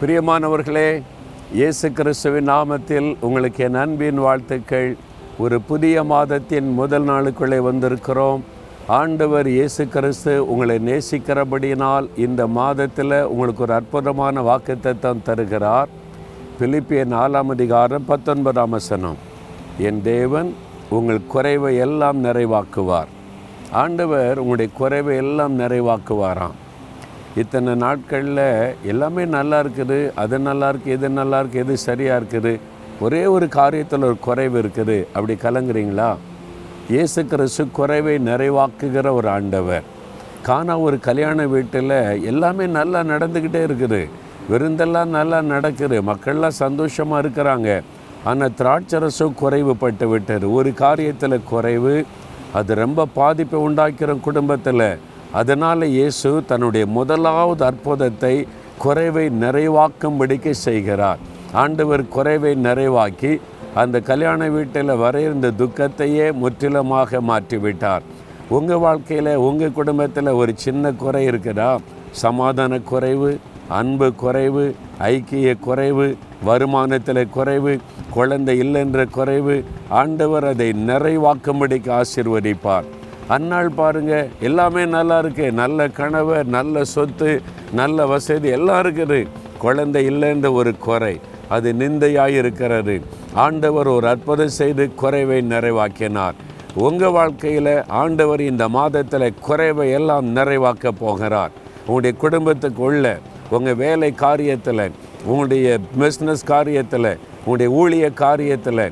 பிரியமானவர்களே இயேசு கிறிஸ்துவின் நாமத்தில் உங்களுக்கு என் அன்பின் வாழ்த்துக்கள். ஒரு புதிய மாதத்தின் முதல் நாளுக்குள்ளே வந்திருக்கிறோம். ஆண்டவர் இயேசு கிறிஸ்து உங்களை நேசிக்கிறபடியினால் இந்த மாதத்தில் உங்களுக்கு ஒரு அற்புதமான வாக்குத்தத்தம் தருகிறார். பிலிப்பிய நாலாம் அதிகாரம் பத்தொன்பதாம் வசனம். என் தேவன் உங்கள் குறைவை எல்லாம் நிறைவாக்குவார். ஆண்டவர் உங்களுடைய குறைவை எல்லாம் நிறைவாக்குவாராம். இத்தனை நாட்களில் எல்லாமே நல்லா இருக்குது. அது நல்லா இருக்குது இது நல்லா இருக்குது எது சரியாக இருக்குது. ஒரே ஒரு காரியத்தில் ஒரு குறைவு இருக்குது. அப்படி கலங்குறீங்களா? இயேசு கிறிஸ்து குறைவை நிறைவாக்குகிற ஒரு ஆண்டவர். காணா ஒரு கல்யாண வீட்டில் எல்லாமே நல்லா நடந்துக்கிட்டே இருக்குது. விருந்தெல்லாம் நல்லா நடக்குது. மக்கள்லாம் சந்தோஷமாக இருக்கிறாங்க. ஆனால் திராட்சரசும் குறைவுபட்டு விட்டது. ஒரு காரியத்தில் குறைவு அது ரொம்ப பாதிப்பை உண்டாக்கிற குடும்பத்தில். அதனால் இயேசு தன்னுடைய முதலாவது அற்புதத்தை குறைவை நிறைவாக்கும்படிக்கு செய்கிறார். ஆண்டவர் குறைவை நிறைவாக்கி அந்த கல்யாண வீட்டில் வர இருந்த துக்கத்தையே முற்றிலுமாக மாற்றிவிட்டார். உங்கள் வாழ்க்கையில் உங்கள் குடும்பத்தில் ஒரு சின்ன குறை இருக்குதா? சமாதான குறைவு அன்பு குறைவு ஐக்கிய குறைவு வருமானத்தில் குறைவு குழந்தை இல்லைன்ற குறைவு ஆண்டவர் அதை நிறைவாக்கும்படிக்கு ஆசிர்வதிப்பார். அந்நாள் பாருங்க எல்லாமே நல்லா இருக்கு. நல்ல கணவர் நல்ல சொத்து நல்ல வசதி எல்லாம் இருக்குது. குழந்தை இல்லைன்ற ஒரு குறை அது நிந்தையாக இருக்கிறது. ஆண்டவர் ஒரு அற்புதம் செய்து குறைவை நிறைவாக்கினார். உங்கள் வாழ்க்கையில் ஆண்டவர் இந்த மாதத்தில் குறைவை எல்லாம் நிறைவாக்க போகிறார். உங்களுடைய குடும்பத்துக்கு உள்ள உங்கள் வேலை காரியத்தில் உங்களுடைய பிஸ்னஸ் காரியத்தில் உங்களுடைய ஊழிய காரியத்தில்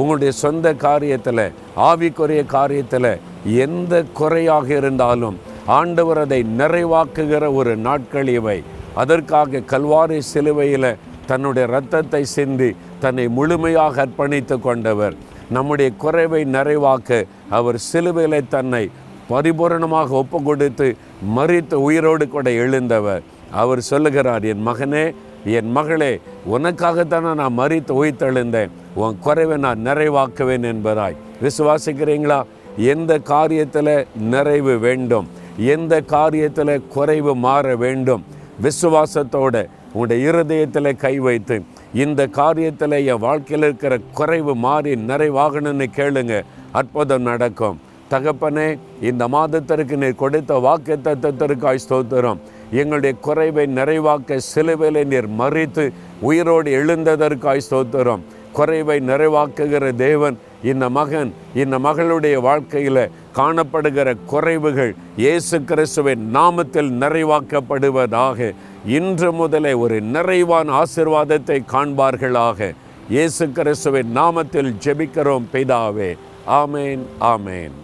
உங்களுடைய சொந்த காரியத்தில் ஆவிக்குரிய காரியத்தில் எந்த குறையாக இருந்தாலும் ஆண்டவர் அதை நிறைவாக்குகிற ஒரு நாட்கள் இவை. அதற்காக கல்வாரி சிலுவையில் தன்னுடைய இரத்தத்தை சிந்தி தன்னை முழுமையாக அர்ப்பணித்து கொண்டவர். நம்முடைய குறைவை நிறைவாக்க அவர் சிலுவையில் தன்னை பரிபூரணமாக ஒப்பு கொடுத்து மறித்து உயிரோடு கூட எழுந்தவர். அவர் சொல்லுகிறார் என் மகனே என் மகளே உனக்காகத்தானே நான் மறித்து உயிர்த்தெழுந்தேன். உன் குறைவை நான் நிறைவாக்குவேன் என்பதாய். விசுவாசிக்கிறீங்களா? எந்த காரியத்தில் நிறைவு வேண்டும்? எந்த காரியத்தில் குறைவு மாற வேண்டும்? விசுவாசத்தோட உங்களுடைய இருதயத்தில் கை வைத்து இந்த காரியத்தில் என் வாழ்க்கையில் இருக்கிற குறைவு மாறி நிறைவாகணும்னு கேளுங்க. அற்புதம் நடக்கும். தகப்பனே இந்த மாதத்திற்கு நீர் கொடுத்த வாக்கு தத்துவத்திற்கு ஸ்தோத்திரம். எங்களுடைய குறைவை நிறைவாக்க சிலுவையில் நீர் மறித்து உயிரோடு எழுந்ததற்காய் ஸ்தோத்திரம். குறைவை நிறைவாக்குகிற தேவன் இந்த மகன். இந்த மகளுடைய வாழ்க்கையில் காணப்படுகிற குறைவுகள் இயேசு கிறிஸ்துவின் நாமத்தில் நிறைவாக்கப்படுவதாக இன்று முதலே ஒரு நிறைவான ஆசிர்வாதத்தை காண்பார்களாக. இயேசு கிறிஸ்துவின் நாமத்தில் ஜெபிக்கிறோம் பிதாவே. ஆமேன் ஆமேன்.